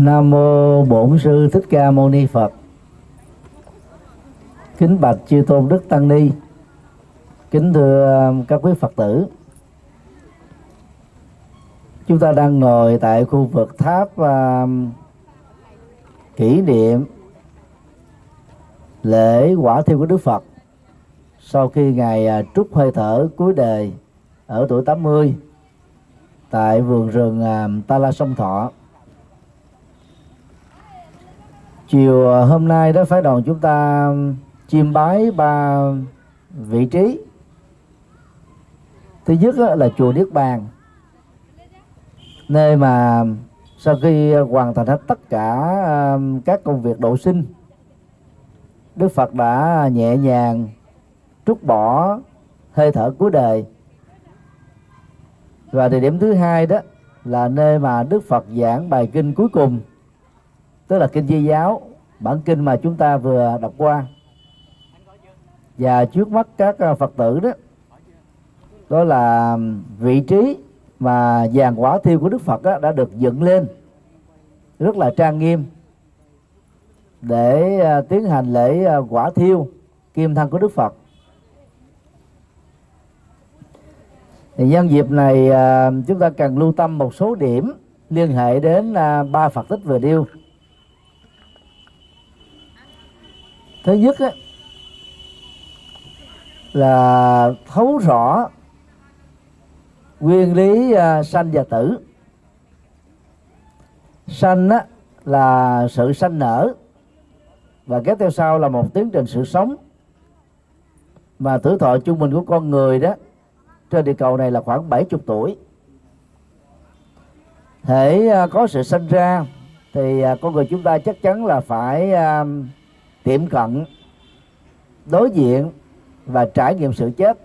Nam mô Bổn sư Thích Ca Mâu Ni Phật. Kính bạch chư tôn đức tăng ni. Kính thưa các quý Phật tử. Chúng ta đang ngồi tại khu vực tháp uh, kỷ niệm lễ quả thiêu của Đức Phật sau khi ngài uh, trút hơi thở cuối đời ở tuổi 80 tại vườn rừng à, uh, Ta La Sông Thọ chiều à, hôm nay đó phái đoàn chúng ta chiêm bái ba vị trí. Thứ nhất là chùa Niết Bàn, nơi mà sau khi hoàn thành hết tất cả các công việc độ sinh, Đức Phật đã nhẹ nhàng trút bỏ hơi thở cuối đời. Và địa điểm thứ hai đó là nơi mà Đức Phật giảng bài kinh cuối cùng tức là kinh di giáo bản kinh mà chúng ta vừa đọc qua. Và trước mắt các à, phật tử đó đó là vị trí mà vàng quả thiêu của đức phật đó, đã được dựng lên rất là trang nghiêm để à, tiến hành lễ à, quả thiêu kim thân của đức phật. Thì nhân dịp này chúng ta cần lưu tâm một số điểm liên hệ đến ba phật tích vừa điêu. Thứ nhất á, là thấu rõ nguyên lý uh, sanh và tử. Sanh á, là sự sanh nở và kéo theo sau là một tiến trình sự sống. Mà tuổi thọ trung bình của con người đó trên địa cầu này là khoảng 70 tuổi. Thể uh, có sự sanh ra thì uh, con người chúng ta chắc chắn là phải uh, tiệm cận đối diện và trải nghiệm sự chết.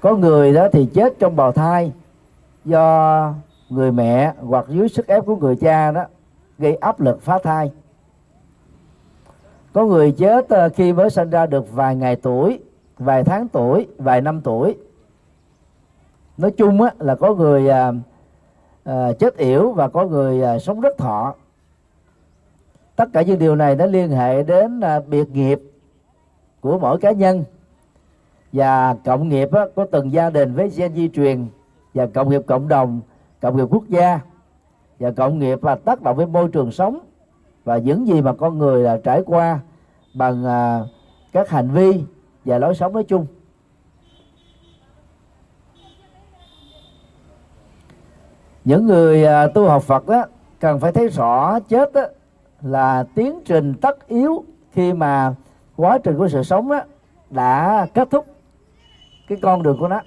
Có người đó thì chết trong bào thai do người mẹ hoặc dưới sức ép của người cha đó gây áp lực phá thai. Có người chết ờ, khi mới sinh ra được vài ngày tuổi vài tháng tuổi vài năm tuổi. Nói chung á, là có người à, à, chết yểu và có người à, sống rất thọ tất cả những điều này nó liên hệ đến à, biệt nghiệp của mỗi cá nhân. Và cộng nghiệp có từng gia đình với gen di truyền và cộng nghiệp cộng đồng cộng nghiệp quốc gia. Và cộng nghiệp và tác động với môi trường sống và những gì mà con người là trải qua bằng à, các hành vi và lối sống nói chung. Những người à, tu học Phật đó cần phải thấy rõ chết đó, là tiến trình tất yếu khi mà quá trình của sự sống đó đã kết thúc cái con đường của nó.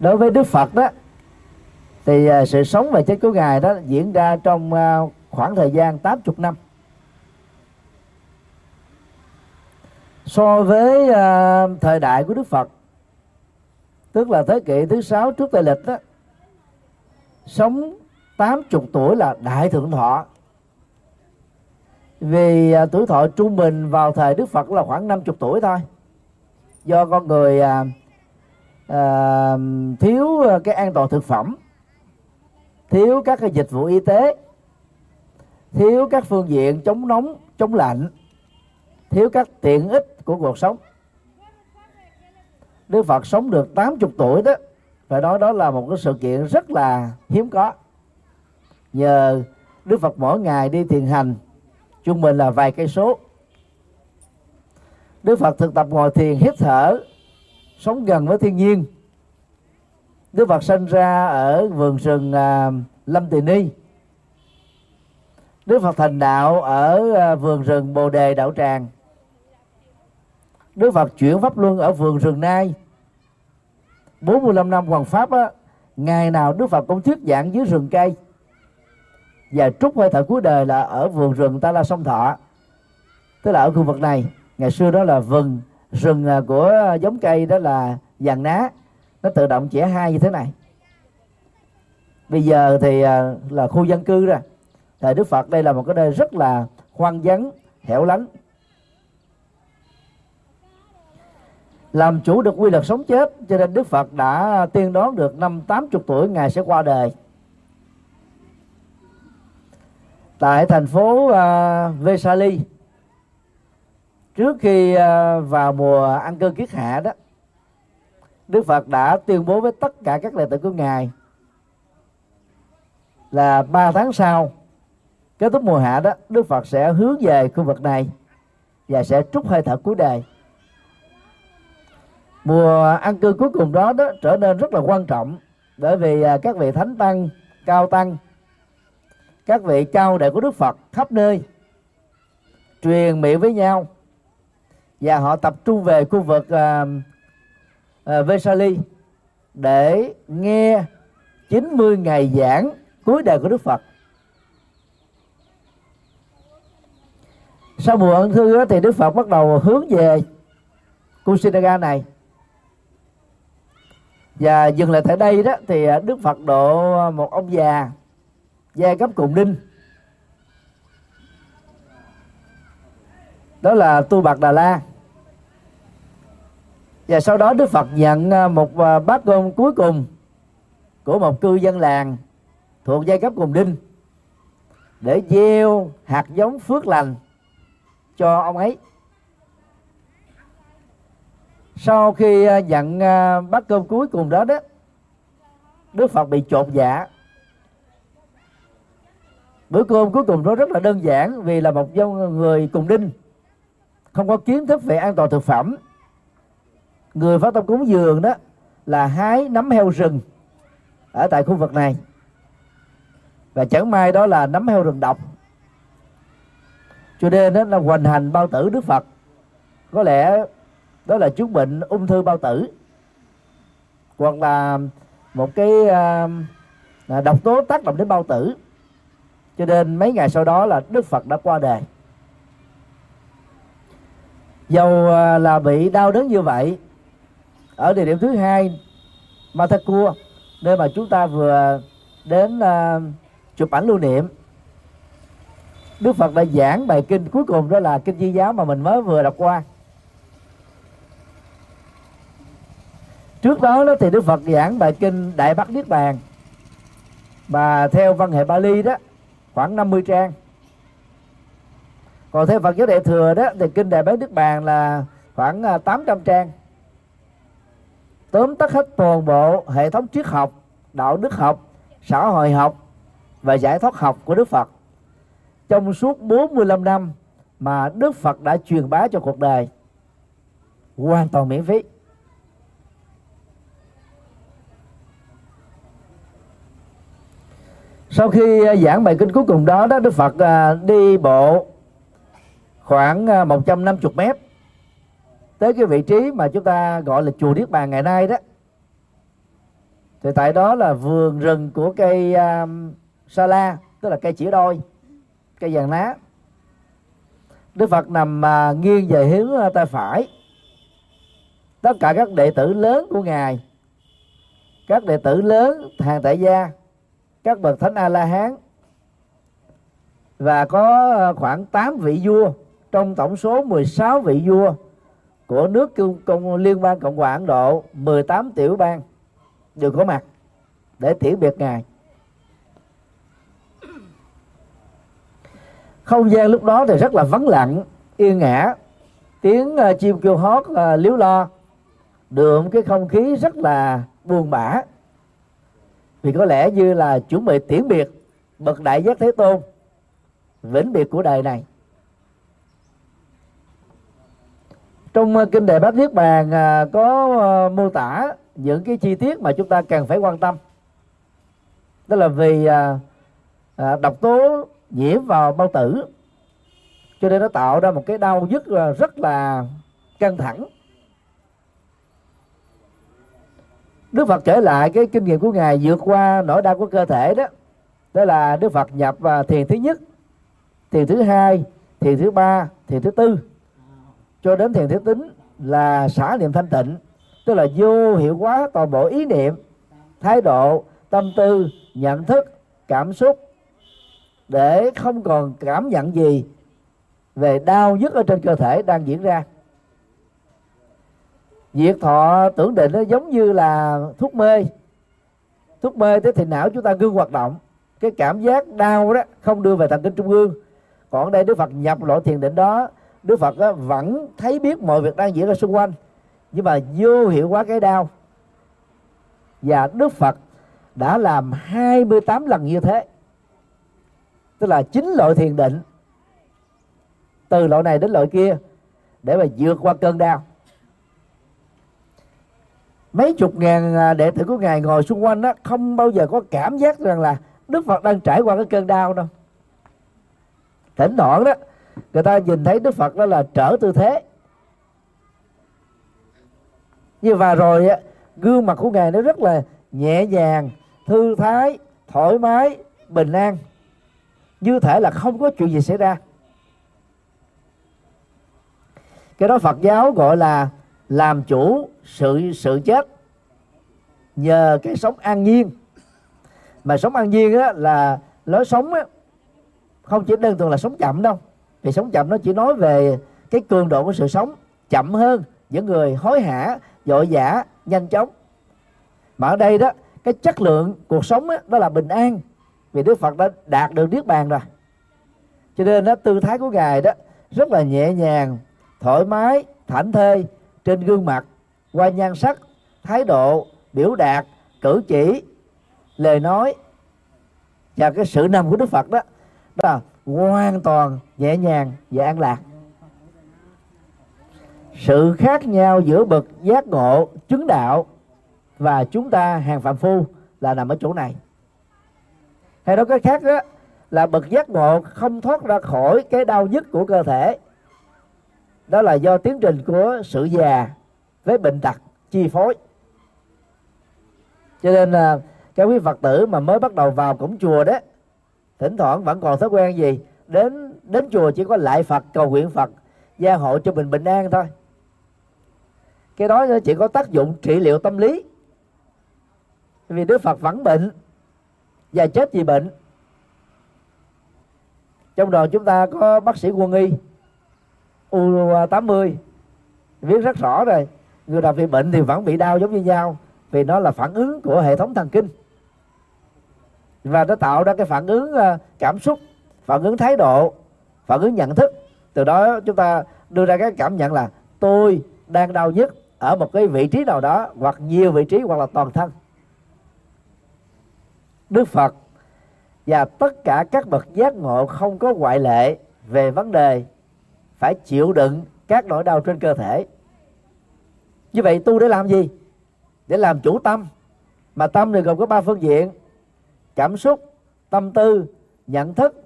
Đối với đức phật đó, thì à, sự sống và chết của ngài đó diễn ra trong à, khoảng thời gian 80 năm. So với à, thời đại của đức phật, tức là thế kỷ thứ sáu trước tây lịch đó, sống 80 tuổi là đại thượng thọ. Vì à, tuổi thọ trung bình vào thời Đức Phật là khoảng 50 tuổi thôi. Do con người à, à, thiếu à, cái an toàn thực phẩm thiếu các cái dịch vụ y tế thiếu các phương diện chống nóng chống lạnh thiếu các tiện ích của cuộc sống. Đức Phật sống được 80 tuổi đó phải nói đó là một cái sự kiện rất là hiếm có nhờ Đức Phật mỗi ngày đi thiền hành trung bình là vài cây số. Đức Phật thực tập ngồi thiền hít thở sống gần với thiên nhiên. Đức Phật sinh ra ở vườn rừng à, Lâm Tỳ Ni. Đức Phật thành đạo ở à, vườn rừng Bồ Đề Đạo Tràng. Đức Phật chuyển pháp luân ở vườn rừng Nai. 45 năm hoàng pháp á, ngày nào Đức Phật cũng thuyết giảng dưới rừng cây và trút hơi thở cuối đời là ở vườn rừng ta la sông thọ. Tức là ở khu vực này. Ngày xưa đó là vườn rừng à, của giống cây đó là vàng ná. Nó tự động chẻ hai như thế này. Bây giờ thì à, là khu dân cư ra thời đức phật đây là một cái nơi rất là hoang vắng, hẻo lánh. Làm chủ được quy luật sống chết, cho nên đức phật đã tiên đoán được năm tám chục tuổi ngài sẽ qua đời. Tại thành phố uh, Vesali. Trước khi uh, vào mùa ăn cơm kiết hạ đó Đức Phật đã tuyên bố với tất cả các đệ tử của ngài là ba tháng sau kết thúc mùa hạ đó Đức Phật sẽ hướng về khu vực này và sẽ trút hơi thở cuối đời. Mùa ăn cư cuối cùng đó đó trở nên rất là quan trọng bởi vì à, các vị thánh tăng cao tăng các vị cao đệ của đức phật khắp nơi truyền miệng với nhau và họ tập trung về khu vực uh, uh, Vesali để nghe 90 ngày giảng cuối đời của Đức Phật. Sau mùa ân thư thì Đức Phật bắt đầu hướng về Kusinaga này và dừng lại tại đây đó thì à, đức phật độ một ông già giai cấp cùng đinh đó là tu bạc đà la. Và sau đó đức phật nhận à, một à, bát cơm cuối cùng của một cư dân làng thuộc giai cấp cùng đinh để gieo hạt giống phước lành cho ông ấy. Sau khi à, nhận bát cơm cuối cùng đó đó, đức phật bị chột dạ bữa cơm cuối cùng đó rất là đơn giản vì là một người cùng đinh. Không có kiến thức về an toàn thực phẩm. Người phát tâm cúng dường đó là hái nấm heo rừng ở tại khu vực này. Và chẳng may đó là nấm heo rừng độc. Cho nên đó là hoành hành bao tử đức phật. Có lẽ đó là chứng bệnh ung thư bao tử. Hoặc là một cái uh, độc tố tác động đến bao tử cho nên mấy ngày sau đó là đức phật đã qua đời. Dầu à, là bị đau đớn như vậy ở địa điểm thứ hai Mathakua nơi mà chúng ta vừa đến uh, chụp ảnh lưu niệm Đức Phật đã giảng bài kinh cuối cùng đó là kinh Di giáo mà mình mới vừa đọc qua. Trước đó, đó thì đức phật giảng bài kinh đại bắc niết bàn mà theo văn hệ bali đó khoảng 50 trang. Còn theo phật giáo đại thừa đó, thì kinh đại Bái Đức bàn là khoảng à, 800 trang. Tóm tắt hết toàn bộ hệ thống triết học, đạo đức học, xã hội học và giải thoát học của Đức Phật. Trong suốt 45 năm mà Đức Phật đã truyền bá cho cuộc đời, hoàn toàn miễn phí. Sau khi à, giảng bài kinh cuối cùng đó đó đức phật à, đi bộ khoảng à, 150 mét tới cái vị trí mà chúng ta gọi là chùa Niết Bàn ngày nay đó. Thì tại đó là vườn rừng của cây um, sa la tức là cây chỉ đôi cây vàng lá. Đức Phật nằm uh, nghiêng về hướng tay phải. Tất cả các đệ tử lớn của ngài các đệ tử lớn hàng tại gia các bậc thánh a la hán và có ờ, khoảng 8 vị vua trong tổng số 16 vị vua của nước công, công liên bang cộng hòa ấn độ 18 tiểu bang đều có mặt để tiễn biệt ngài. Không gian lúc đó thì rất là vắng lặng yên ngã. Tiếng uh, chim kêu hót ờ, uh, liếu lo đường cái không khí rất là buồn bã vì có lẽ như là chuẩn bị tiễn biệt bậc đại giác thế tôn, vĩnh biệt của đời này. Trong ờ, kinh đề bát niết bàn ờ, có ờ, mô tả những cái chi tiết mà chúng ta cần phải quan tâm. Đó là vì độc tố nhiễm vào bao tử, cho nên nó tạo ra một cái đau nhức rất là căng thẳng. Đức Phật kể lại cái kinh nghiệm của ngài vượt qua nỗi đau của cơ thể đó. Đó là Đức Phật nhập vào thiền thứ nhất, thiền thứ hai, thiền thứ ba, thiền thứ tư. Cho đến thiền thứ tính là xả niệm thanh tịnh, tức là vô hiệu hóa toàn bộ ý niệm, thái độ, tâm tư, nhận thức, cảm xúc, để không còn cảm nhận gì về đau nhức ở trên cơ thể đang diễn ra diệt thọ tưởng định nó giống như là thuốc mê. Thuốc mê thế thì não chúng ta ngưng hoạt động. Cái cảm giác đau đó không đưa về thần kinh trung ương. Còn đây đức phật nhập loại thiền định đó, đức phật đó vẫn thấy biết mọi việc đang diễn ra xung quanh, nhưng mà vô hiệu hóa cái đau. Và đức phật đã làm 28 lần như thế. Tức là chín loại thiền định từ loại này đến loại kia để mà vượt qua cơn đau mấy chục ngàn à, đệ tử của ngài ngồi xung quanh đó không bao giờ có cảm giác rằng là đức phật đang trải qua cái cơn đau đâu. Thỉnh thoảng đó, người ta nhìn thấy đức phật đó là trở tư thế. Như và rồi á, gương mặt của ngài nó rất là nhẹ nhàng, thư thái, thoải mái, bình an. Như thể là không có chuyện gì xảy ra. Cái đó Phật giáo gọi là làm chủ sự sự chết nhờ cái sống an nhiên. Mà sống an nhiên á, là lối sống á, không chỉ đơn thuần là sống chậm đâu. Vì sống chậm nó chỉ nói về cái cường độ của sự sống chậm hơn những người hối hả vội vã nhanh chóng. Mà ở đây đó cái chất lượng cuộc sống đó, đó là bình an vì Đức Phật đã đạt được niết bàn rồi. Cho nên đó tư thái của ngài đó rất là nhẹ nhàng thoải mái thảnh thơi trên gương mặt, qua nhan sắc, thái độ, biểu đạt, cử chỉ, lời nói và cái sự nằm của Đức Phật đó đó là hoàn toàn nhẹ nhàng và an lạc. Sự khác nhau giữa bậc giác ngộ chứng đạo và chúng ta hàng phạm phu là nằm ở chỗ này. Hay nói cái khác đó, là bậc giác ngộ không thoát ra khỏi cái đau nhức của cơ thể đó là do tiến trình của sự già với bệnh tật chi phối. Cho nên là các quý phật tử mà mới bắt đầu vào cổng chùa đó, thỉnh thoảng vẫn còn thói quen gì? Đến đến chùa chỉ có lại phật, cầu nguyện phật, gia hộ cho mình bình an thôi. Cái đó chỉ có tác dụng trị liệu tâm lý. Vì đức phật vẫn bệnh và chết vì bệnh. Trong đoàn chúng ta có bác sĩ quân y. U80 viết rất rõ rồi. Người nào bị bệnh thì vẫn bị đau giống như nhau, vì nó là phản ứng của hệ thống thần kinh. Và nó tạo ra cái phản ứng à, cảm xúc, phản ứng thái độ, phản ứng nhận thức. Từ đó chúng ta đưa ra cái cảm nhận là tôi đang đau nhất ở một cái vị trí nào đó, hoặc nhiều vị trí, hoặc là toàn thân. Đức phật và tất cả các bậc giác ngộ không có ngoại lệ về vấn đề phải chịu đựng các nỗi đau trên cơ thể. Như vậy tu để làm gì? Để làm chủ tâm. Mà tâm thì gồm có ba phương diện. Cảm xúc, tâm tư, nhận thức.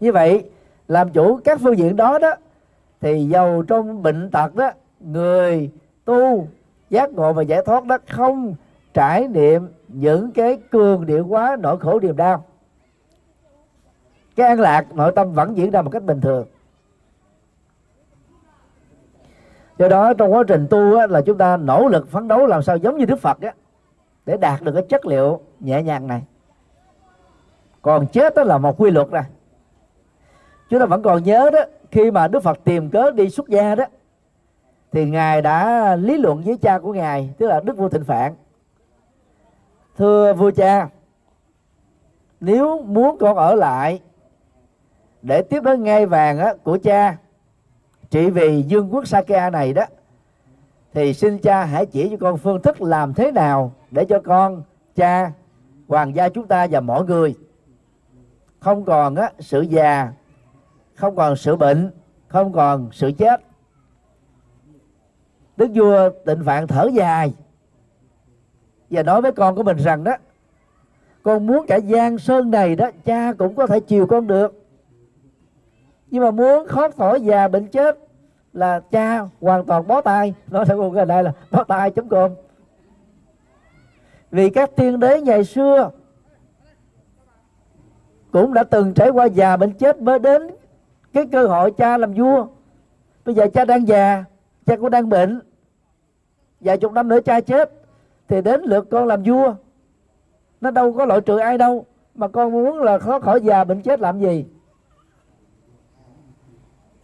Như vậy, làm chủ các phương diện đó đó, thì giàu trong bệnh tật đó, người tu, giác ngộ và giải thoát đó không trải nghiệm những cái cường điệu quá, nỗi khổ niềm đau cái an lạc nội tâm vẫn diễn ra một cách bình thường. Do đó trong quá trình tu á, là chúng ta nỗ lực phấn đấu làm sao giống như đức phật á, để đạt được cái chất liệu nhẹ nhàng này. Còn chết đó là một quy luật này chúng ta vẫn còn nhớ đó khi mà đức phật tìm cớ đi xuất gia đó thì ngài đã lý luận với cha của ngài tức là đức vua thịnh phạn. Thưa vua cha nếu muốn con ở lại để tiếp đến ngai vàng á, của cha. Trị vì dương quốc Sakya này đó thì xin cha hãy chỉ cho con phương thức làm thế nào để cho con cha hoàng gia chúng ta và mọi người không còn á, sự già không còn sự bệnh không còn sự chết. Đức vua tịnh phạn thở dài và nói với con của mình rằng đó con muốn cả giang sơn này đó cha cũng có thể chiều con được nhưng mà muốn khóc khỏi già bệnh chết là cha hoàn toàn bó tay. Nói theo con đây là bó tay chấm cơm. Vì các tiên đế ngày xưa cũng đã từng trải qua già bệnh chết mới đến cái cơ hội cha làm vua. Bây giờ cha đang già, cha cũng đang bệnh. Vài chục năm nữa cha chết thì đến lượt con làm vua. Nó đâu có loại trừ ai đâu, mà con muốn là khó khỏi già bệnh chết làm gì?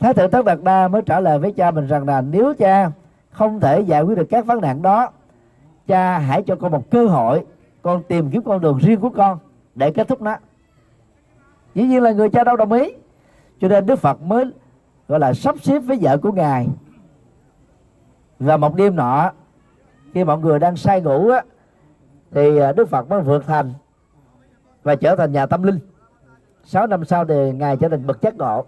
Thái thượng tất đạt đa mới trả lời với cha mình rằng là nếu cha không thể giải quyết được các vấn nạn đó, cha hãy cho con một cơ hội, con tìm kiếm con đường riêng của con để kết thúc nó. Dĩ nhiên là người cha đâu đồng ý. Cho nên đức phật mới gọi là sắp xếp với vợ của ngài. Và một đêm nọ, khi mọi người đang say ngủ á, thì à, đức phật mới vượt thành và trở thành nhà tâm linh. Sáu năm sau thì ngài trở thành bậc giác ngộ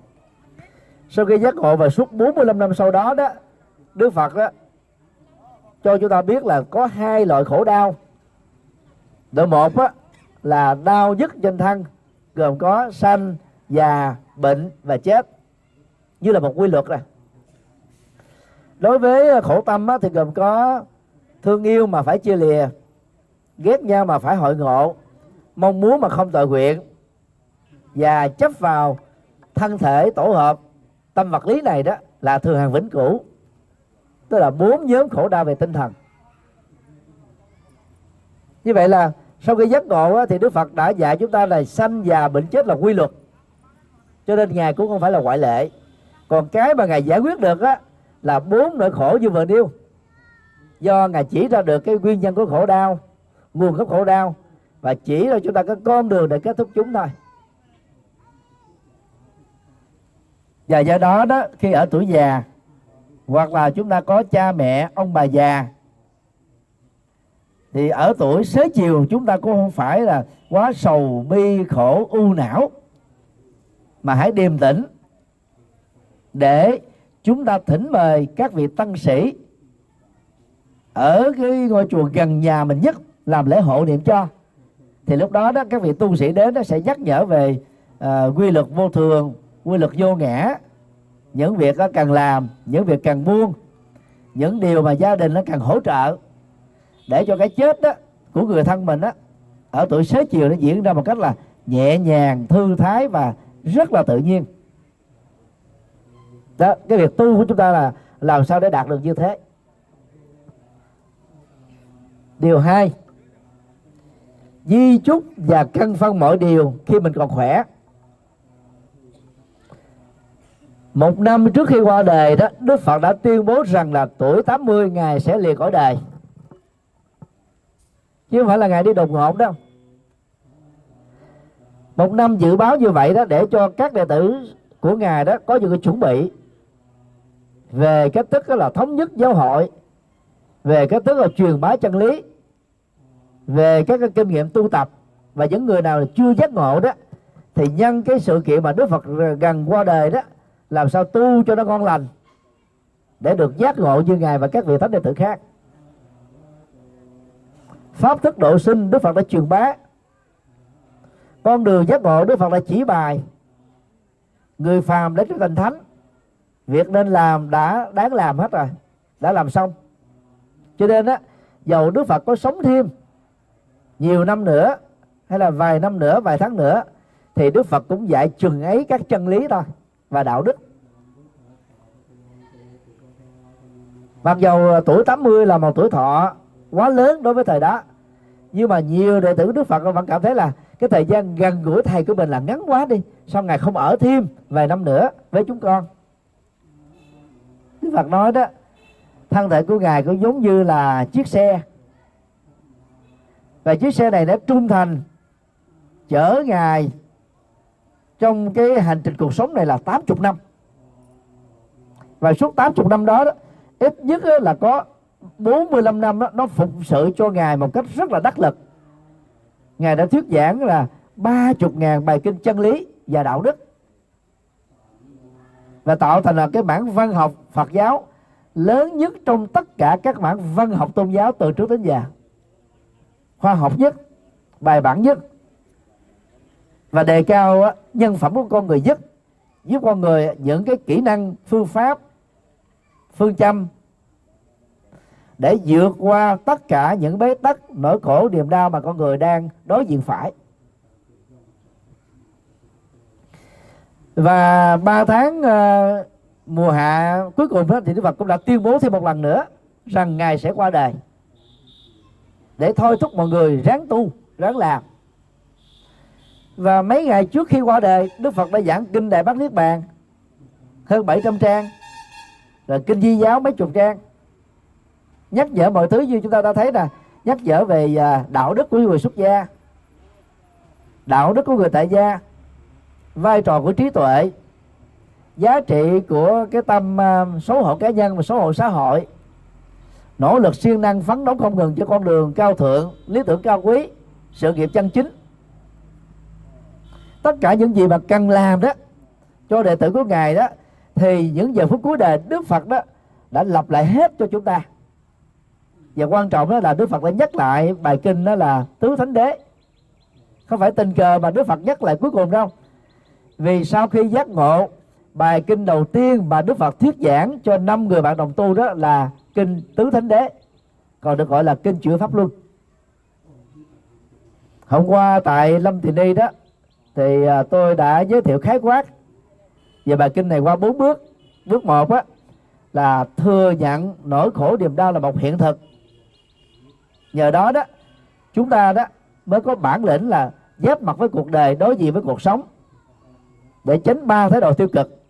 sau khi giác ngộ và suốt 45 năm sau đó đó đức phật đó cho chúng ta biết là có hai loại khổ đau. Đội một á, là đau nhất trên thân gồm có sanh già bệnh và chết. Như là một quy luật rồi đối với ờ, khổ tâm á, thì gồm có thương yêu mà phải chia lìa ghét nhau mà phải hội ngộ mong muốn mà không tội nguyện và chấp vào thân thể tổ hợp tâm vật lý này đó là thường hàng vĩnh cửu, tức là bốn nhóm khổ đau về tinh thần. Như vậy là sau khi giác ngộ thì đức phật đã dạy chúng ta là sanh già bệnh chết là quy luật. Cho nên ngài cũng không phải là ngoại lệ. Còn cái mà ngài giải quyết được á, là bốn nỗi khổ như vừa nêu. Do ngài chỉ ra được cái nguyên nhân của khổ đau, nguồn gốc khổ đau, và chỉ ra chúng ta có con đường để kết thúc chúng thôi. Và do đó đó khi ở tuổi già hoặc là chúng ta có cha mẹ ông bà già thì ở tuổi xế chiều chúng ta cũng không phải là quá sầu bi khổ u não. Mà hãy điềm tĩnh để chúng ta thỉnh mời các vị tăng sĩ ở cái ngôi chùa gần nhà mình nhất làm lễ hộ niệm cho. Thì lúc đó đó các vị tu sĩ đến nó sẽ nhắc nhở về uh, quy luật vô thường quy luật vô ngã. Những việc nó cần làm, những việc cần buông, những điều mà gia đình nó cần hỗ trợ, để cho cái chết đó của người thân mình đó ở tuổi xế chiều nó diễn ra một cách là nhẹ nhàng, thư thái và rất là tự nhiên. Đó, cái việc tu của chúng ta là làm sao để đạt được như thế? Điều hai, di chúc và căn phân mọi điều khi mình còn khỏe. Một năm trước khi qua đời đó, Đức Phật đã tuyên bố rằng là tuổi 80 ngài sẽ lìa cõi đời. Chứ không phải là ngài đi đột ngột đâu. Một năm dự báo như vậy đó, để cho các đệ tử của ngài đó có những cái chuẩn bị về cách thức là thống nhất giáo hội, về cách thức là truyền bá chân lý, về các cái kinh nghiệm tu tập. Và những người nào chưa giác ngộ đó, thì nhân cái sự kiện mà Đức Phật gần qua đời đó làm sao tu cho nó ngon lành? Để được giác ngộ như ngài và các vị thánh đệ tử khác. Pháp thức độ sinh Đức Phật đã truyền bá. Con đường giác ngộ Đức Phật đã chỉ bài. Người phàm đến trở thành thánh. Việc nên làm đã, đáng làm hết rồi. Đã làm xong. Cho nên á, dầu Đức Phật có sống thêm nhiều năm nữa, hay là vài năm nữa, vài tháng nữa, thì Đức Phật cũng dạy chừng ấy các chân lý thôi và đạo đức. Mặc dầu ờ, tuổi 80 là một tuổi thọ quá lớn đối với thời đó, nhưng mà nhiều đệ tử Đức Phật vẫn cảm thấy là cái thời gian gần gũi thầy của mình là ngắn quá đi sao ngài không ở thêm vài năm nữa với chúng con. Đức Phật nói đó, thân thể của ngài cũng giống như là chiếc xe. Và chiếc xe này đã trung thành, chở ngài trong cái hành trình cuộc sống này là 80 năm. Và suốt 80 năm đó, đó ít nhất là có 45 năm đó, nó phục sự cho ngài một cách rất là đắc lực. Ngài đã thuyết giảng là ba chục ngàn bài kinh chân lý và đạo đức. Và tạo thành là cái bản văn học Phật giáo lớn nhất trong tất cả các bản văn học tôn giáo từ trước đến giờ. Khoa học nhất bài bản nhất và đề cao nhân phẩm của con người nhất giúp con người những cái kỹ năng phương pháp phương châm để vượt qua tất cả những bế tắc nỗi khổ niềm đau mà con người đang đối diện phải. Và ba tháng uh, mùa hạ cuối cùng đó thì Đức Phật cũng đã tuyên bố thêm một lần nữa rằng ngài sẽ qua đời để thôi thúc mọi người ráng tu ráng làm và mấy ngày trước khi qua đời, Đức Phật đã giảng kinh Đại Bát Niết Bàn, hơn 700 trang. Rồi kinh di giáo mấy chục trang. Nhắc nhở mọi thứ như chúng ta đã thấy nè, nhắc nhở về à, đạo đức của người xuất gia, đạo đức của người tại gia, vai trò của trí tuệ, giá trị của cái tâm à, xấu hổ cá nhân và xấu hổ xã hội, nỗ lực siêng năng phấn đấu không ngừng cho con đường cao thượng, lý tưởng cao quý, sự nghiệp chân chính tất cả những gì mà cần làm đó, cho đệ tử của ngài đó, thì những giờ phút cuối đời đức phật đó đã lặp lại hết cho chúng ta. Và quan trọng đó là đức phật đã nhắc lại bài kinh đó là tứ thánh đế. Không phải tình cờ mà đức phật nhắc lại cuối cùng đâu. Vì sau khi giác ngộ bài kinh đầu tiên mà đức phật thuyết giảng cho năm người bạn đồng tu đó là kinh tứ thánh đế, còn được gọi là kinh chữa pháp luân. Hôm qua tại lâm thị ni đó thì à, tôi đã giới thiệu khái quát. Về bài kinh này qua bốn bước. Bước một á, là thừa nhận nỗi khổ niềm đau là một hiện thực. Nhờ đó đó, chúng ta đó mới có bản lĩnh là giáp mặt với cuộc đời, đối diện với cuộc sống. Để tránh ba thái độ tiêu cực.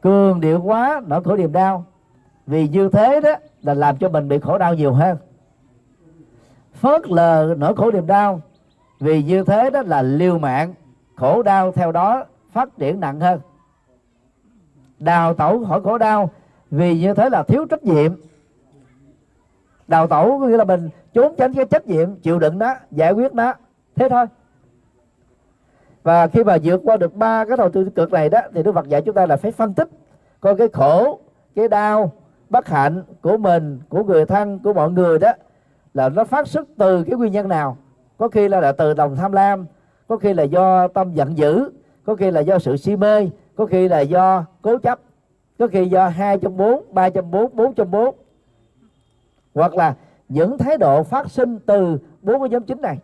Cường điệu quá, nỗi khổ niềm đau. Vì như thế đó là làm cho mình bị khổ đau nhiều hơn. Phớt lờ nỗi khổ niềm đau vì như thế đó là liều mạng, khổ đau theo đó phát triển nặng hơn. Đào tẩu khỏi khổ đau, vì như thế là thiếu trách nhiệm. Đào tẩu có nghĩa là mình trốn tránh cái trách nhiệm, chịu đựng đó giải quyết đó thế thôi. Và khi mà vượt qua được ba cái đầu tư cực này đó, thì đức phật dạy chúng ta là phải phân tích coi cái khổ, cái đau, bất hạnh của mình, của người thân, của mọi người đó, là nó phát xuất từ cái nguyên nhân nào có khi là, là từ lòng tham lam có khi là do tâm giận dữ có khi là do sự si mê có khi là do cố chấp có khi do hai trong bốn ba trong bốn bốn trong bốn. Hoặc là những thái độ phát sinh từ bốn cái nhóm chính này.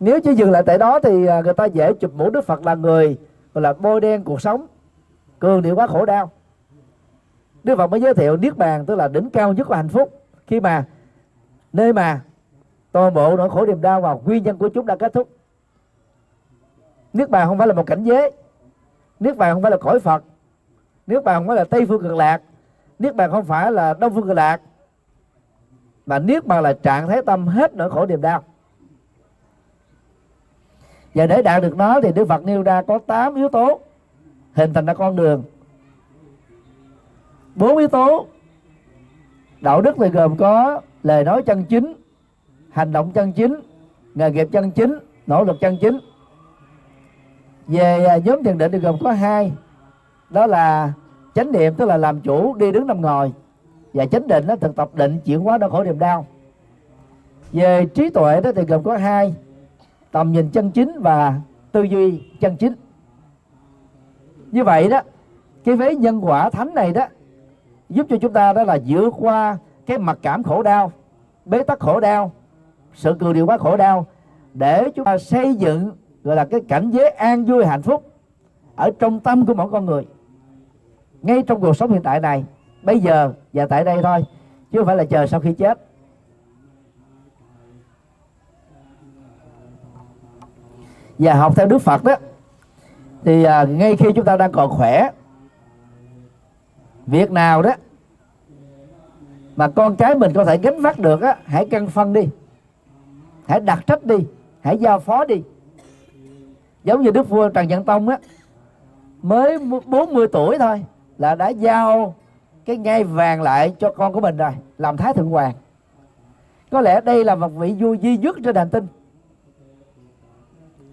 Nếu chỉ dừng lại tại đó thì à, người ta dễ chụp mũ đức phật là người gọi là bôi đen cuộc sống cường điệu quá khổ đau. Đức phật mới giới thiệu niết bàn tức là đỉnh cao nhất của hạnh phúc khi mà, nơi mà toàn bộ nỗi khổ niềm đau và nguyên nhân của chúng đã kết thúc. Niết bàn không phải là một cảnh giới. Niết bàn không phải là cõi phật. Niết bàn không phải là tây phương cực lạc. Niết bàn không phải là đông phương cực lạc. Mà niết bàn là trạng thái tâm hết nỗi khổ niềm đau. Và để đạt được nó thì đức phật nêu ra có 8 yếu tố hình thành ra con đường. Bốn yếu tố đạo đức thì gồm có lời nói chân chính, hành động chân chính, nghề nghiệp chân chính, nỗ lực chân chính. Về à, nhóm thiền định thì gồm có hai. Đó là chánh niệm, tức là làm chủ, đi đứng nằm ngồi. Và chánh định đó, thực tập định, chuyển hóa đau khổ niềm đau. Về trí tuệ đó thì gồm có hai, tầm nhìn chân chính và tư duy chân chính. Như vậy đó, cái vế nhân quả thánh này đó giúp cho chúng ta đó là vượt qua cái mặc cảm khổ đau bế tắc khổ đau sự cười điều quá khổ đau để chúng ta xây dựng gọi là cái cảnh giới an vui hạnh phúc ở trong tâm của mỗi con người. Ngay trong cuộc sống hiện tại này bây giờ và tại đây thôi chứ không phải là chờ sau khi chết. Và học theo Đức Phật đó thì à, ngay khi chúng ta đang còn khỏe việc nào đó. Mà con cái mình có thể gánh vác được á, hãy căn phân đi. Hãy đặt trách đi. Hãy giao phó đi. Giống như đức vua trần nhân tông á, mới 40 tuổi thôi là đã giao cái ngai vàng lại cho con của mình rồi, làm thái thượng hoàng. Có lẽ đây là một vị vua duy nhất trên hành tinh.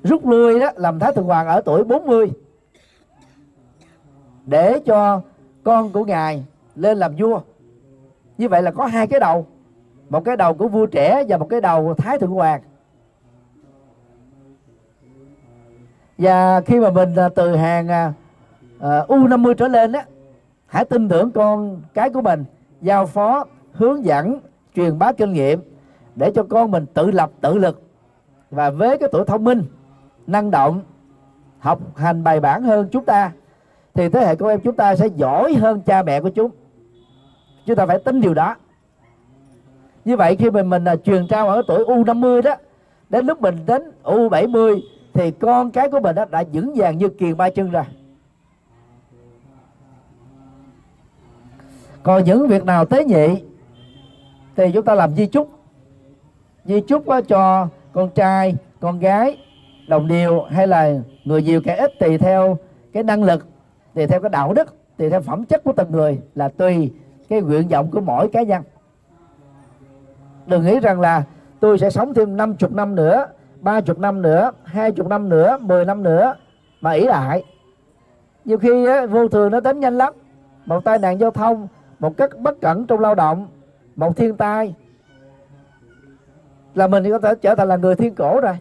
Rút lui đó, làm thái thượng hoàng ở tuổi 40 để cho con của ngài lên làm vua. Như vậy là có hai cái đầu một cái đầu của vua trẻ và một cái đầu thái thượng hoàng. Và khi mà mình à, từ hàng à, à, uh, U50 trở lên á hãy tin tưởng con cái của mình giao phó hướng dẫn truyền bá kinh nghiệm để cho con mình tự lập tự lực và với cái tuổi thông minh năng động học hành bài bản hơn chúng ta thì thế hệ con em chúng ta sẽ giỏi hơn cha mẹ của chúng. Chúng ta phải tính điều đó. Như vậy khi mình mình là truyền trao ở tuổi U50 đó, đến lúc mình đến U70 thì con cái của mình đó đã vững vàng như kiền ba chân rồi. còn những việc nào tế nhị thì chúng ta làm di chúc. Di chúc cho con trai, con gái, đồng điều hay là người nhiều kẻ ít tùy theo cái năng lực tùy theo cái đạo đức tùy theo phẩm chất của từng người là tùy cái nguyện vọng của mỗi cá nhân. Đừng nghĩ rằng là tôi sẽ sống thêm 50 năm nữa ba chục năm nữa hai chục năm nữa 10 năm nữa mà ý lại. Nhiều khi á, vô thường nó đến nhanh lắm. Một tai nạn giao thông một cách bất cẩn trong lao động một thiên tai. Là mình có thể trở thành là người thiên cổ rồi.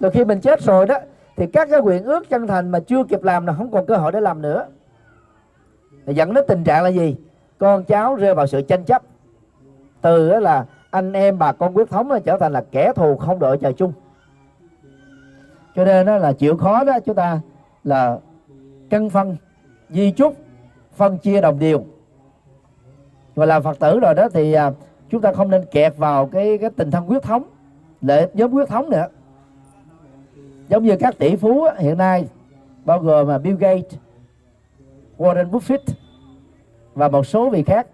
Rồi khi mình chết rồi đó thì các cái nguyện ước chân thành mà chưa kịp làm là không còn cơ hội để làm nữa. Dẫn đến tình trạng là gì? Con cháu rơi vào sự tranh chấp. Từ đó là anh em bà con quyết thống là trở thành là kẻ thù không đội trời chung. Cho nên đó là chịu khó đó chúng ta là cân phân, di chúc, phân chia đồng điều. Và làm phật tử rồi đó thì à, chúng ta không nên kẹt vào cái cái tình thân quyết thống lệ nhóm quyết thống nữa giống như các tỷ phú hiện nay bao gồm mà Bill Gates, Warren Buffett và một số vị khác.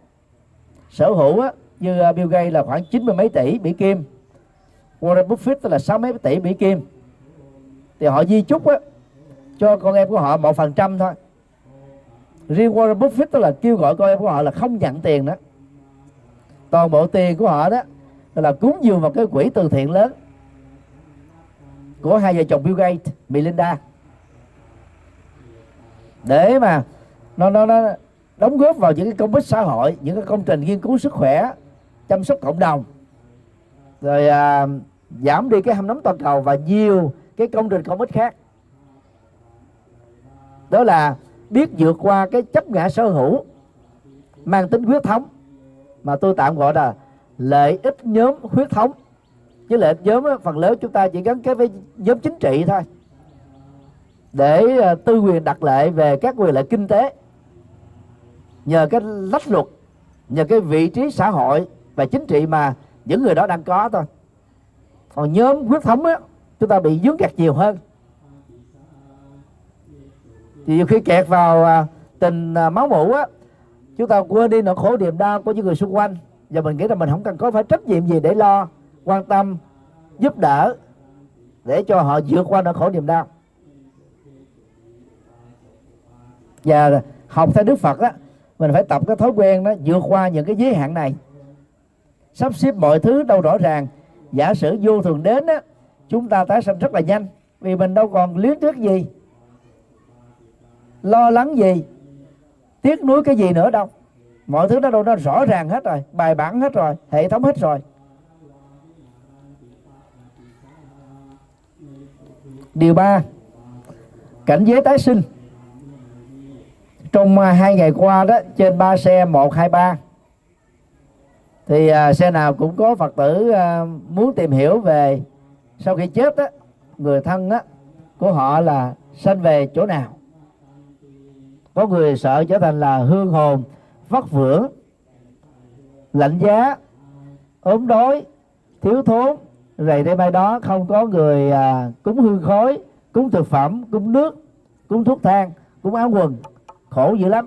Sở hữu như à, Bill Gates là khoảng chín mươi mấy tỷ Mỹ Kim. Warren Buffett là sáu mấy tỷ Mỹ Kim. Thì họ di chúc á, cho con em của họ một phần trăm thôi. Riêng Warren Buffett tức là kêu gọi con em của họ là không nhận tiền đó. Toàn bộ tiền của họ đó là cúng dường vào cái quỹ từ thiện lớn của hai vợ chồng Bill Gates, Melinda. Để mà nó nó nó đóng góp vào những cái công ích xã hội, những cái công trình nghiên cứu sức khỏe, chăm sóc cộng đồng, rồi à, giảm đi cái hâm nóng toàn cầu và nhiều cái công trình công ích khác. Đó là biết vượt qua cái chấp ngã sở hữu mang tính huyết thống mà tôi tạm gọi là lợi ích nhóm huyết thống chứ lợi ích nhóm phần lớn chúng ta chỉ gắn kết với nhóm chính trị thôi. Để ờ, tư quyền đặt lệ về các quyền lợi kinh tế. Nhờ cái lách luật nhờ cái vị trí xã hội và chính trị mà những người đó đang có thôi. Còn nhóm huyết thống á chúng ta bị dướng kẹt nhiều hơn. Thì nhiều khi kẹt vào à, tình à, máu mủ á chúng ta quên đi nỗi khổ niềm đau của những người xung quanh. Và mình nghĩ là mình không cần có phải trách nhiệm gì để lo quan tâm, giúp đỡ để cho họ vượt qua nỗi khổ niềm đau. Và học theo Đức Phật á, mình phải tập cái thói quen đó vượt qua những cái giới hạn này. Sắp xếp mọi thứ đâu rõ ràng. Giả sử vô thường đến á, chúng ta tái sanh rất là nhanh. Vì mình đâu còn luyến tiếc gì, lo lắng gì, tiếc nuối cái gì nữa đâu. Mọi thứ đó đâu, nó rõ ràng hết rồi, bài bản hết rồi, hệ thống hết rồi. Điều ba cảnh giới tái sinh. Trong à, hai ngày qua đó trên ba xe một hai ba thì à, xe nào cũng có phật tử à, muốn tìm hiểu về sau khi chết đó người thân đó của họ là sanh về chỗ nào. Có người sợ trở thành là hương hồn vất vưởng lạnh giá ốm đói thiếu thốn rầy đây mai đó không có người à, cúng hương khói cúng thực phẩm cúng nước cúng thuốc thang cúng áo quần. Khổ dữ lắm.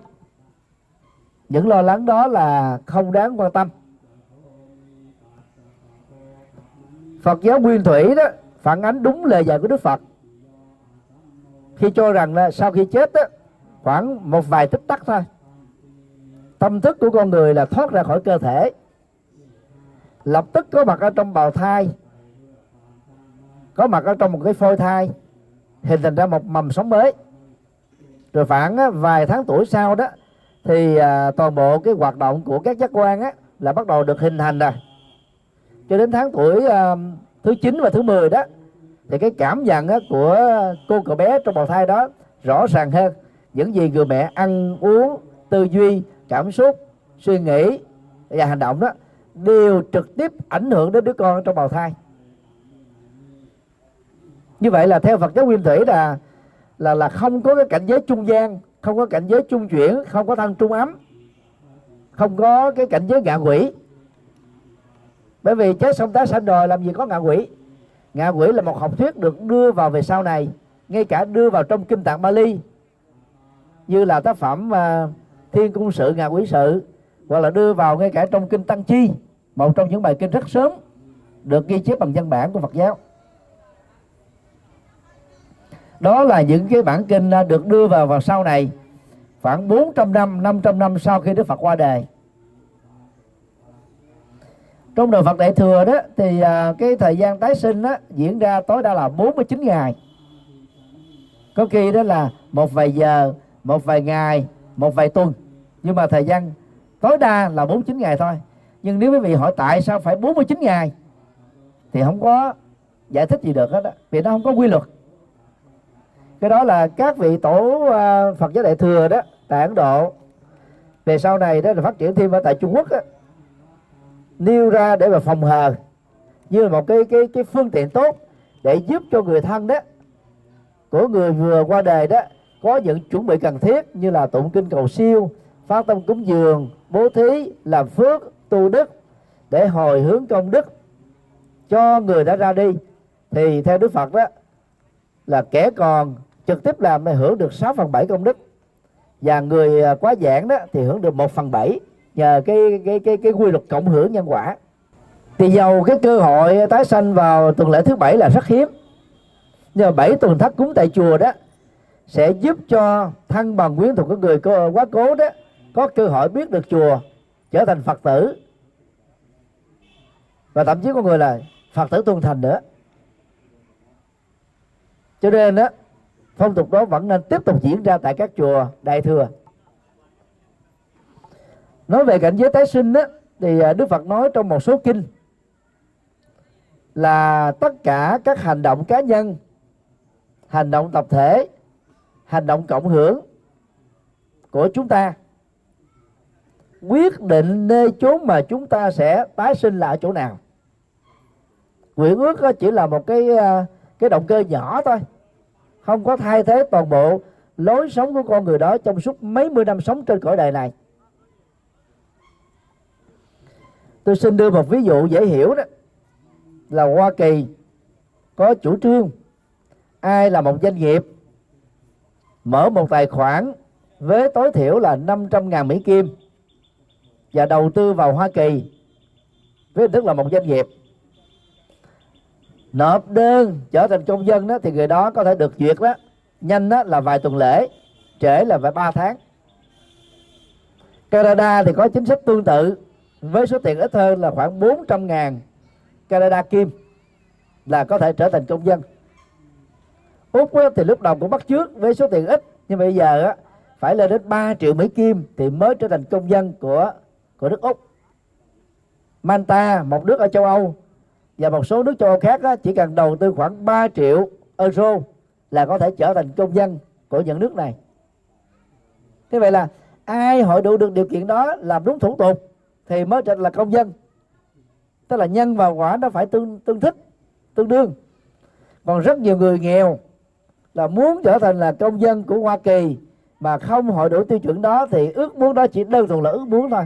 Những lo lắng đó là không đáng quan tâm. Phật giáo nguyên thủy đó phản ánh đúng lời dạy của Đức Phật. Khi cho rằng là sau khi chết đó, khoảng một vài tích tắc thôi. Tâm thức của con người là thoát ra khỏi cơ thể. Lập tức có mặt ở trong bào thai có mặt ở trong một cái phôi thai hình thành ra một mầm sống mới. Rồi khoảng vài tháng tuổi sau đó thì à, toàn bộ cái hoạt động của các giác quan á là bắt đầu được hình thành rồi. Cho đến tháng tuổi à, thứ 9 và thứ 10 đó thì cái cảm nhận á, của cô cậu bé trong bào thai đó rõ ràng hơn. Những gì người mẹ ăn uống tư duy cảm xúc suy nghĩ và hành động đó đều trực tiếp ảnh hưởng đến đứa con trong bào thai như vậy là theo Phật giáo nguyên thủy là là là không có cái cảnh giới trung gian không có cảnh giới trung chuyển không có thân trung ấm không có cái cảnh giới ngạ quỷ. Bởi vì chết xong tái sanh rồi làm gì có ngạ quỷ? Ngạ quỷ là một học thuyết được đưa vào về sau này ngay cả đưa vào trong kinh tạng Bali như là tác phẩm uh, Thiên cung sự ngạ quỷ sự hoặc là đưa vào ngay cả trong kinh Tăng Chi một trong những bài kinh rất sớm được ghi chép bằng văn bản của Phật giáo đó là những cái bản kinh à, được đưa vào vào sau này. Khoảng 400 năm 500 năm sau khi Đức Phật qua đời. Trong đời Phật Đại thừa đó, thì à, cái thời gian tái sinh đó diễn ra tối đa là 49 ngày. Có khi đó là một vài giờ, một vài ngày, một vài tuần. Nhưng mà thời gian tối đa là 49 ngày thôi. Nhưng nếu quý vị hỏi tại sao phải 49 ngày, thì không có giải thích gì được hết đó vì nó không có quy luật cái đó là các vị tổ à, Phật giáo Đại thừa đó tại Ấn Độ. Về sau này đó là phát triển thêm ở tại Trung Quốc đó, nêu ra để mà phòng hờ như là một cái cái cái phương tiện tốt để giúp cho người thân đó của người vừa qua đời đó có những chuẩn bị cần thiết như là tụng kinh cầu siêu phát tâm cúng dường bố thí làm phước tu đức để hồi hướng công đức cho người đã ra đi. Thì theo Đức Phật đó là kẻ còn trực tiếp làm thì hưởng được 6 phần 7 công đức. Và người à, quá giảng đó thì hưởng được 1 phần 7 nhờ cái cái cái cái quy luật cộng hưởng nhân quả. Thì giàu cái cơ hội tái sanh vào tuần lễ thứ bảy là rất hiếm. Nhưng mà bảy tuần thất cúng tại chùa đó sẽ giúp cho thân bằng quyến thuộc của người quá cố đó có cơ hội biết được chùa, trở thành phật tử. Và thậm chí có người là phật tử tuân thành nữa. Cho nên đó phong tục đó vẫn nên tiếp tục diễn ra tại các chùa đại thừa. Nói về cảnh giới tái sinh đó thì à, đức phật nói trong một số kinh là tất cả các hành động cá nhân, hành động tập thể, hành động cộng hưởng của chúng ta quyết định nơi chốn mà chúng ta sẽ tái sinh lại chỗ nào. Nguyện ước chỉ là một cái à, cái động cơ nhỏ thôi không có thay thế toàn bộ lối sống của con người đó trong suốt mấy mươi năm sống trên cõi đời này. Tôi xin đưa một ví dụ dễ hiểu đó. Là Hoa Kỳ có chủ trương ai là một doanh nghiệp mở một tài khoản với tối thiểu là 500 ngàn Mỹ Kim và đầu tư vào Hoa Kỳ với hình thức là một doanh nghiệp nộp đơn trở thành công dân đó thì người đó có thể được duyệt đó. Nhanh đó là vài tuần lễ trễ là vài ba tháng. Canada thì có chính sách tương tự với số tiền ít hơn là khoảng 400 ngàn. Canada Kim là có thể trở thành công dân. Úc thì lúc đầu cũng bắt trước với số tiền ít nhưng bây giờ á, phải lên đến 3 triệu Mỹ Kim thì mới trở thành công dân của của nước Úc. Manta một nước ở châu Âu và một số nước châu Âu khác á, chỉ cần đầu tư khoảng 3 triệu euro là có thể trở thành công dân của những nước này. Thế vậy là ai hội đủ được điều kiện đó làm đúng thủ tục thì mới trở thành là công dân. Tức là nhân và quả nó phải tương tương thích tương đương. Còn rất nhiều người nghèo là muốn trở thành là công dân của Hoa Kỳ mà không hội đủ tiêu chuẩn đó thì ước muốn đó chỉ đơn thuần là ước muốn thôi.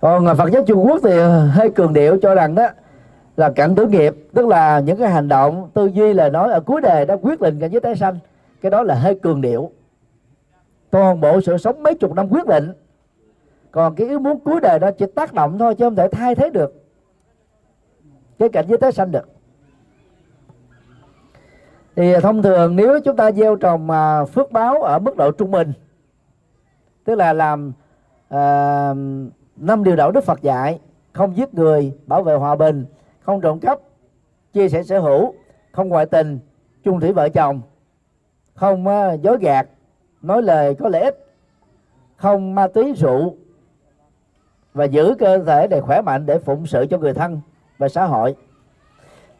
Ờ, còn Phật giáo Trung Quốc thì hơi cường điệu cho rằng đó là cận tử nghiệp tức là những cái hành động tư duy lời nói ở cuối đề đã quyết định cảnh giới tái sanh. Cái đó là hơi cường điệu. Toàn bộ sự sống mấy chục năm quyết định. Còn cái ý muốn cuối đời đó chỉ tác động thôi chứ không thể thay thế được cái cảnh giới tái sanh được. Thì thông thường nếu chúng ta gieo trồng à, phước báo ở mức độ trung bình tức là làm uh, năm điều đạo đức Phật dạy không giết người bảo vệ hòa bình không trộm cắp chia sẻ sở hữu không ngoại tình chung thủy vợ chồng không uh, dối gạt nói lời có lợi ích không ma túy rượu và giữ cơ thể để khỏe mạnh để phụng sự cho người thân và xã hội.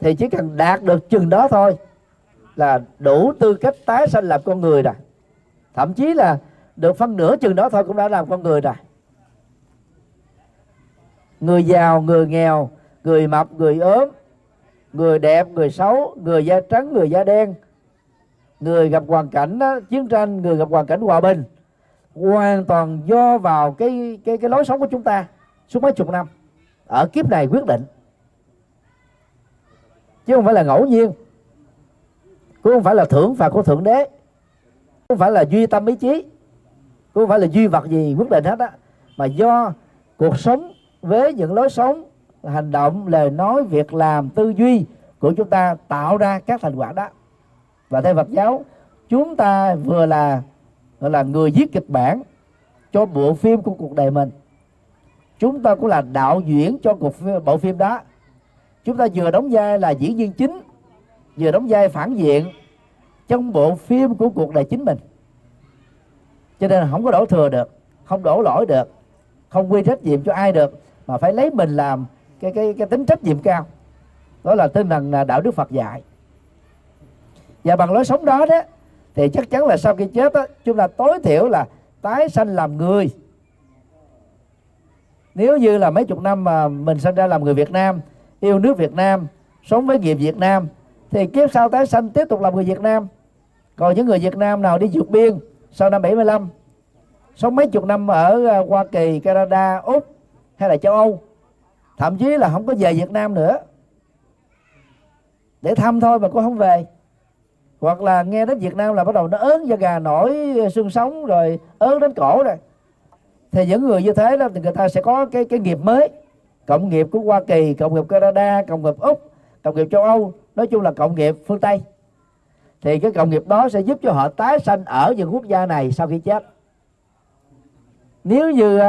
Thì chỉ cần đạt được chừng đó thôi là đủ tư cách tái sanh làm con người rồi. Thậm chí là được phân nửa chừng đó thôi cũng đã làm con người rồi người giàu người nghèo người mập người ốm người đẹp người xấu người da trắng người da đen. Người gặp hoàn cảnh đó, chiến tranh người gặp hoàn cảnh hòa bình hoàn toàn do vào cái cái cái lối sống của chúng ta suốt mấy chục năm. Ở kiếp này quyết định. Chứ không phải là ngẫu nhiên. Cũng không phải là thưởng phạt của thượng đế. Cũng không phải là duy tâm ý chí. Cũng không phải là duy vật gì quyết định hết á. Mà do cuộc sống với những lối sống, hành động, lời nói, việc làm, tư duy của chúng ta tạo ra các thành quả đó. Và theo Phật giáo, chúng ta vừa là, gọi là người viết kịch bản cho bộ phim của cuộc đời mình. Chúng ta cũng là đạo diễn cho cuộc bộ phim đó. Chúng ta vừa đóng vai là diễn viên chính, vừa đóng vai phản diện trong bộ phim của cuộc đời chính mình. Cho nên là không có đổ thừa được, không đổ lỗi được, không quy trách nhiệm cho ai được mà phải lấy mình làm cái cái cái tính trách nhiệm cao. Đó là tinh thần à, đạo đức Phật dạy. Và bằng lối sống đó đó thì chắc chắn là sau khi chết đó, chúng ta tối thiểu là tái sanh làm người. Nếu như là mấy chục năm mà mình sinh ra làm người Việt Nam yêu nước Việt Nam sống với nghiệp Việt Nam thì kiếp sau tái sanh tiếp tục làm người Việt Nam. Còn những người Việt Nam nào đi vượt biên sau năm 75 sống mấy chục năm ở à, Hoa Kỳ, Canada, Úc hay là châu Âu. Thậm chí là không có về Việt Nam nữa. Để thăm thôi mà cũng không về. Hoặc là nghe đến Việt Nam là bắt đầu nó ớn da gà nổi, xương sống, rồi ớn đến cổ rồi. Thì những người như thế đó, thì người ta sẽ có cái cái nghiệp mới. Cộng nghiệp của Hoa Kỳ, cộng nghiệp Canada, cộng nghiệp Úc, cộng nghiệp châu Âu. Nói chung là cộng nghiệp phương Tây. Thì cái cộng nghiệp đó sẽ giúp cho họ tái sanh ở những quốc gia này sau khi chết. Nếu như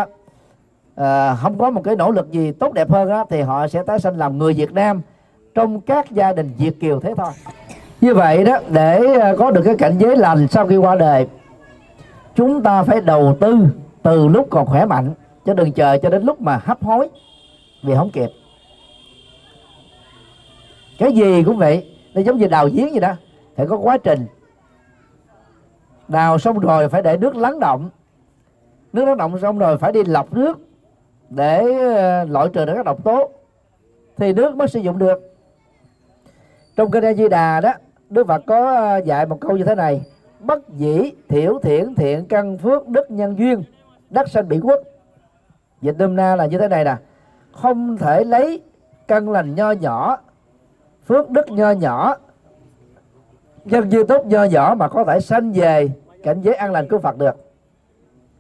à, không có một cái nỗ lực gì tốt đẹp hơn á, thì họ sẽ tái sanh làm người Việt Nam trong các gia đình Việt kiều thế thôi. Như vậy đó để ờ, có được cái cảnh giới lành sau khi qua đời chúng ta phải đầu tư từ lúc còn khỏe mạnh chứ đừng chờ cho đến lúc mà hấp hối vì không kịp. Cái gì cũng vậy nó giống như đào giếng vậy đó phải có quá trình. Đào xong rồi phải để nước lắng động. Nước lắng động xong rồi phải đi lọc nước để ờ, loại trừ được các độc tố thì nước mới sử dụng được. Trong kinh A Di Đà đó Đức Phật có ờ, dạy một câu như thế này bất dĩ thiểu thiện thiện căn phước đức nhân duyên đất sanh bị quốc dịch đâm na là như thế này nè không thể lấy căn lành nho nhỏ phước đức nho nhỏ nhân duyên tốt nho nhỏ mà có thể sanh về cảnh giới an lành của Phật được.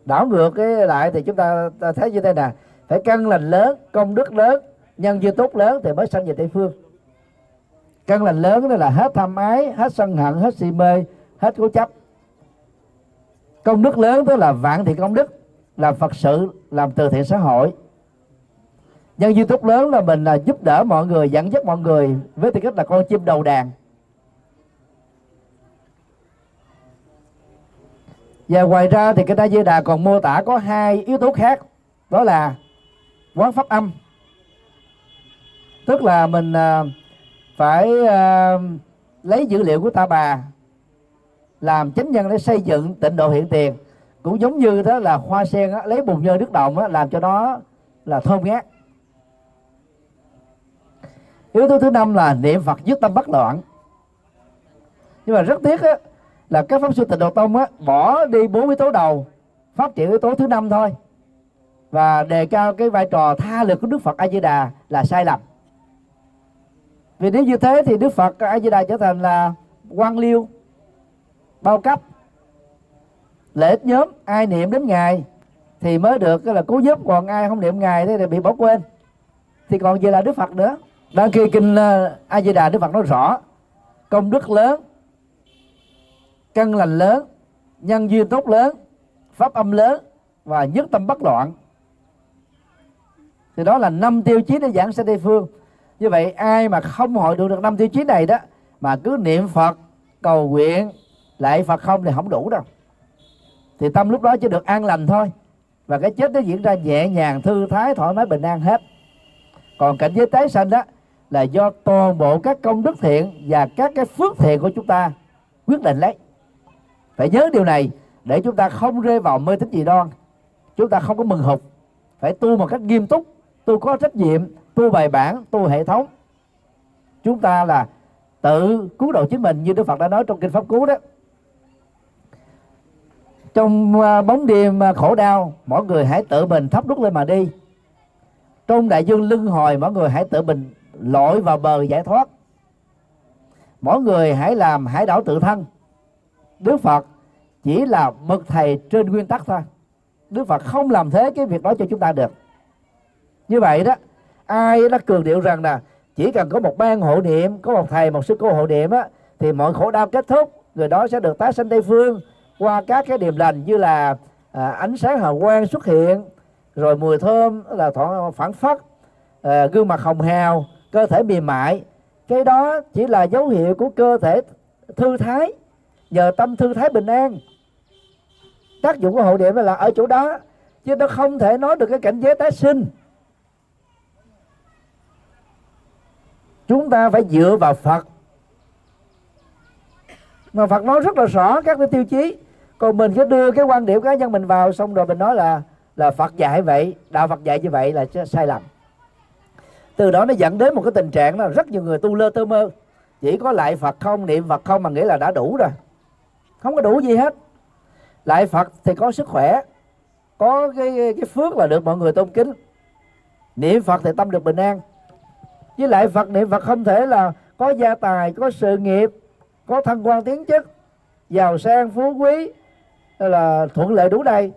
Đảo ngược cái lại thì chúng ta, ta thấy như thế nào phải căn lành lớn, công đức lớn, nhân duyên tốt lớn thì mới sanh về tây phương. Căn lành lớn đó là hết tham ái, hết sân hận, hết si mê, hết cố chấp. Công đức lớn đó là vạn thiện công đức làm phật sự, làm từ thiện xã hội. Nhân duyên tốt lớn là mình là giúp đỡ mọi người, dẫn dắt mọi người với tư cách là con chim đầu đàn. Và ngoài ra thì cái A Di Đà còn mô tả có hai yếu tố khác. Đó là quán pháp âm. Tức là mình à, phải à, lấy dữ liệu của ta bà làm chánh nhân để xây dựng tịnh độ hiện tiền. Cũng giống như đó là hoa sen á, lấy bùn nhơ nước động á, làm cho nó là thơm ngát. Yếu tố thứ năm là niệm phật dứt tâm bất loạn. Nhưng mà rất tiếc á, là các pháp sư tịnh độ tông á, bỏ đi bốn yếu tố đầu phát triển yếu tố thứ năm thôi và đề cao cái vai trò tha lực của đức phật a di đà là sai lầm. Vì nếu như thế thì đức phật a di đà trở thành là quan liêu, bao cấp lợi ích nhóm, ai niệm đến ngài thì mới được là cứu giúp, còn ai không niệm ngài thì bị bỏ quên. Thì còn gì là đức phật nữa? Đang khi kinh ờ, a di đà đức phật nói rõ, công đức lớn, căn lành lớn, nhân duyên tốt lớn, pháp âm lớn và nhất tâm bất loạn thì đó là năm tiêu chí để giảng sanh tây phương. Như vậy, ai mà không hội được được năm tiêu chí này đó, mà cứ niệm phật, cầu nguyện lại phật không thì không đủ đâu. Thì tâm lúc đó chỉ được an lành thôi. Và cái chết nó diễn ra nhẹ nhàng, thư thái, thoải mái, bình an hết. Còn cảnh giới tái sanh đó, là do toàn bộ các công đức thiện và các cái phước thiện của chúng ta quyết định lấy. Phải nhớ điều này, để chúng ta không rơi vào mê tín dị đoan. Chúng ta không có mừng hụt. Phải tu một cách nghiêm túc tu có trách nhiệm tu bài bản tu hệ thống. Chúng ta là tự cứu độ chính mình như đức phật đã nói trong kinh pháp cứu đó. Trong à, bóng đêm à, khổ đau, mỗi người hãy tự mình thắp đúc lên mà đi. Trong đại dương lưng hồi, mỗi người hãy tự mình lội vào bờ giải thoát. Mỗi người hãy làm hải đảo tự thân. Đức phật chỉ là bậc thầy trên nguyên tắc thôi. Đức phật không làm thế cái việc đó cho chúng ta được như vậy đó ai đã cường điệu rằng là chỉ cần có một ban hộ niệm có một thầy một sư cô hộ niệm á thì mọi khổ đau kết thúc người đó sẽ được tái sanh tây phương qua các cái điềm lành như là à, ánh sáng hào quang xuất hiện rồi mùi thơm là phản phất à, gương mặt hồng hào cơ thể mềm mại. Cái đó chỉ là dấu hiệu của cơ thể thư thái nhờ tâm thư thái bình an. Tác dụng của hộ niệm là ở chỗ đó chứ nó không thể nói được cái cảnh giới tái sinh. Chúng ta phải dựa vào phật. Mà phật nói rất là rõ các cái tiêu chí. Còn mình cứ đưa cái quan điểm cá nhân mình vào, xong rồi mình nói là là phật dạy vậy, đạo phật dạy như vậy là sai lầm. Từ đó nó dẫn đến một cái tình trạng là rất nhiều người tu lơ tơ mơ. Chỉ có lại phật không, niệm phật không mà nghĩ là đã đủ rồi. Không có đủ gì hết. Lại phật thì có sức khỏe, có cái cái phước là được mọi người tôn kính. Niệm phật thì tâm được bình an với lại phật niệm phật không thể là có gia tài, có sự nghiệp, có thăng quan tiến chức, giàu sang, phú quý là thuận lợi đủ đầy.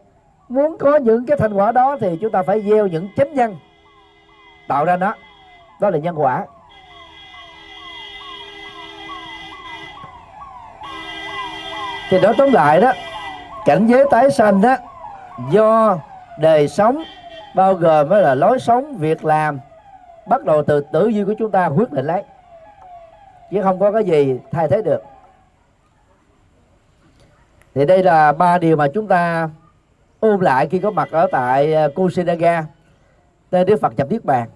Muốn có những cái thành quả đó thì chúng ta phải gieo những chánh nhân, tạo ra nó. Đó là nhân quả. Thì đó tóm lại đó, cảnh giới tái sanh đó, do đời sống bao gồm mới là lối sống, việc làm bắt đầu từ tử duy của chúng ta quyết định lấy. Chứ không có cái gì thay thế được. Thì đây là ba điều mà chúng ta ôm lại khi có mặt ở tại ờ, Kusinaga tên Đức Phật nhập Niết Bàn.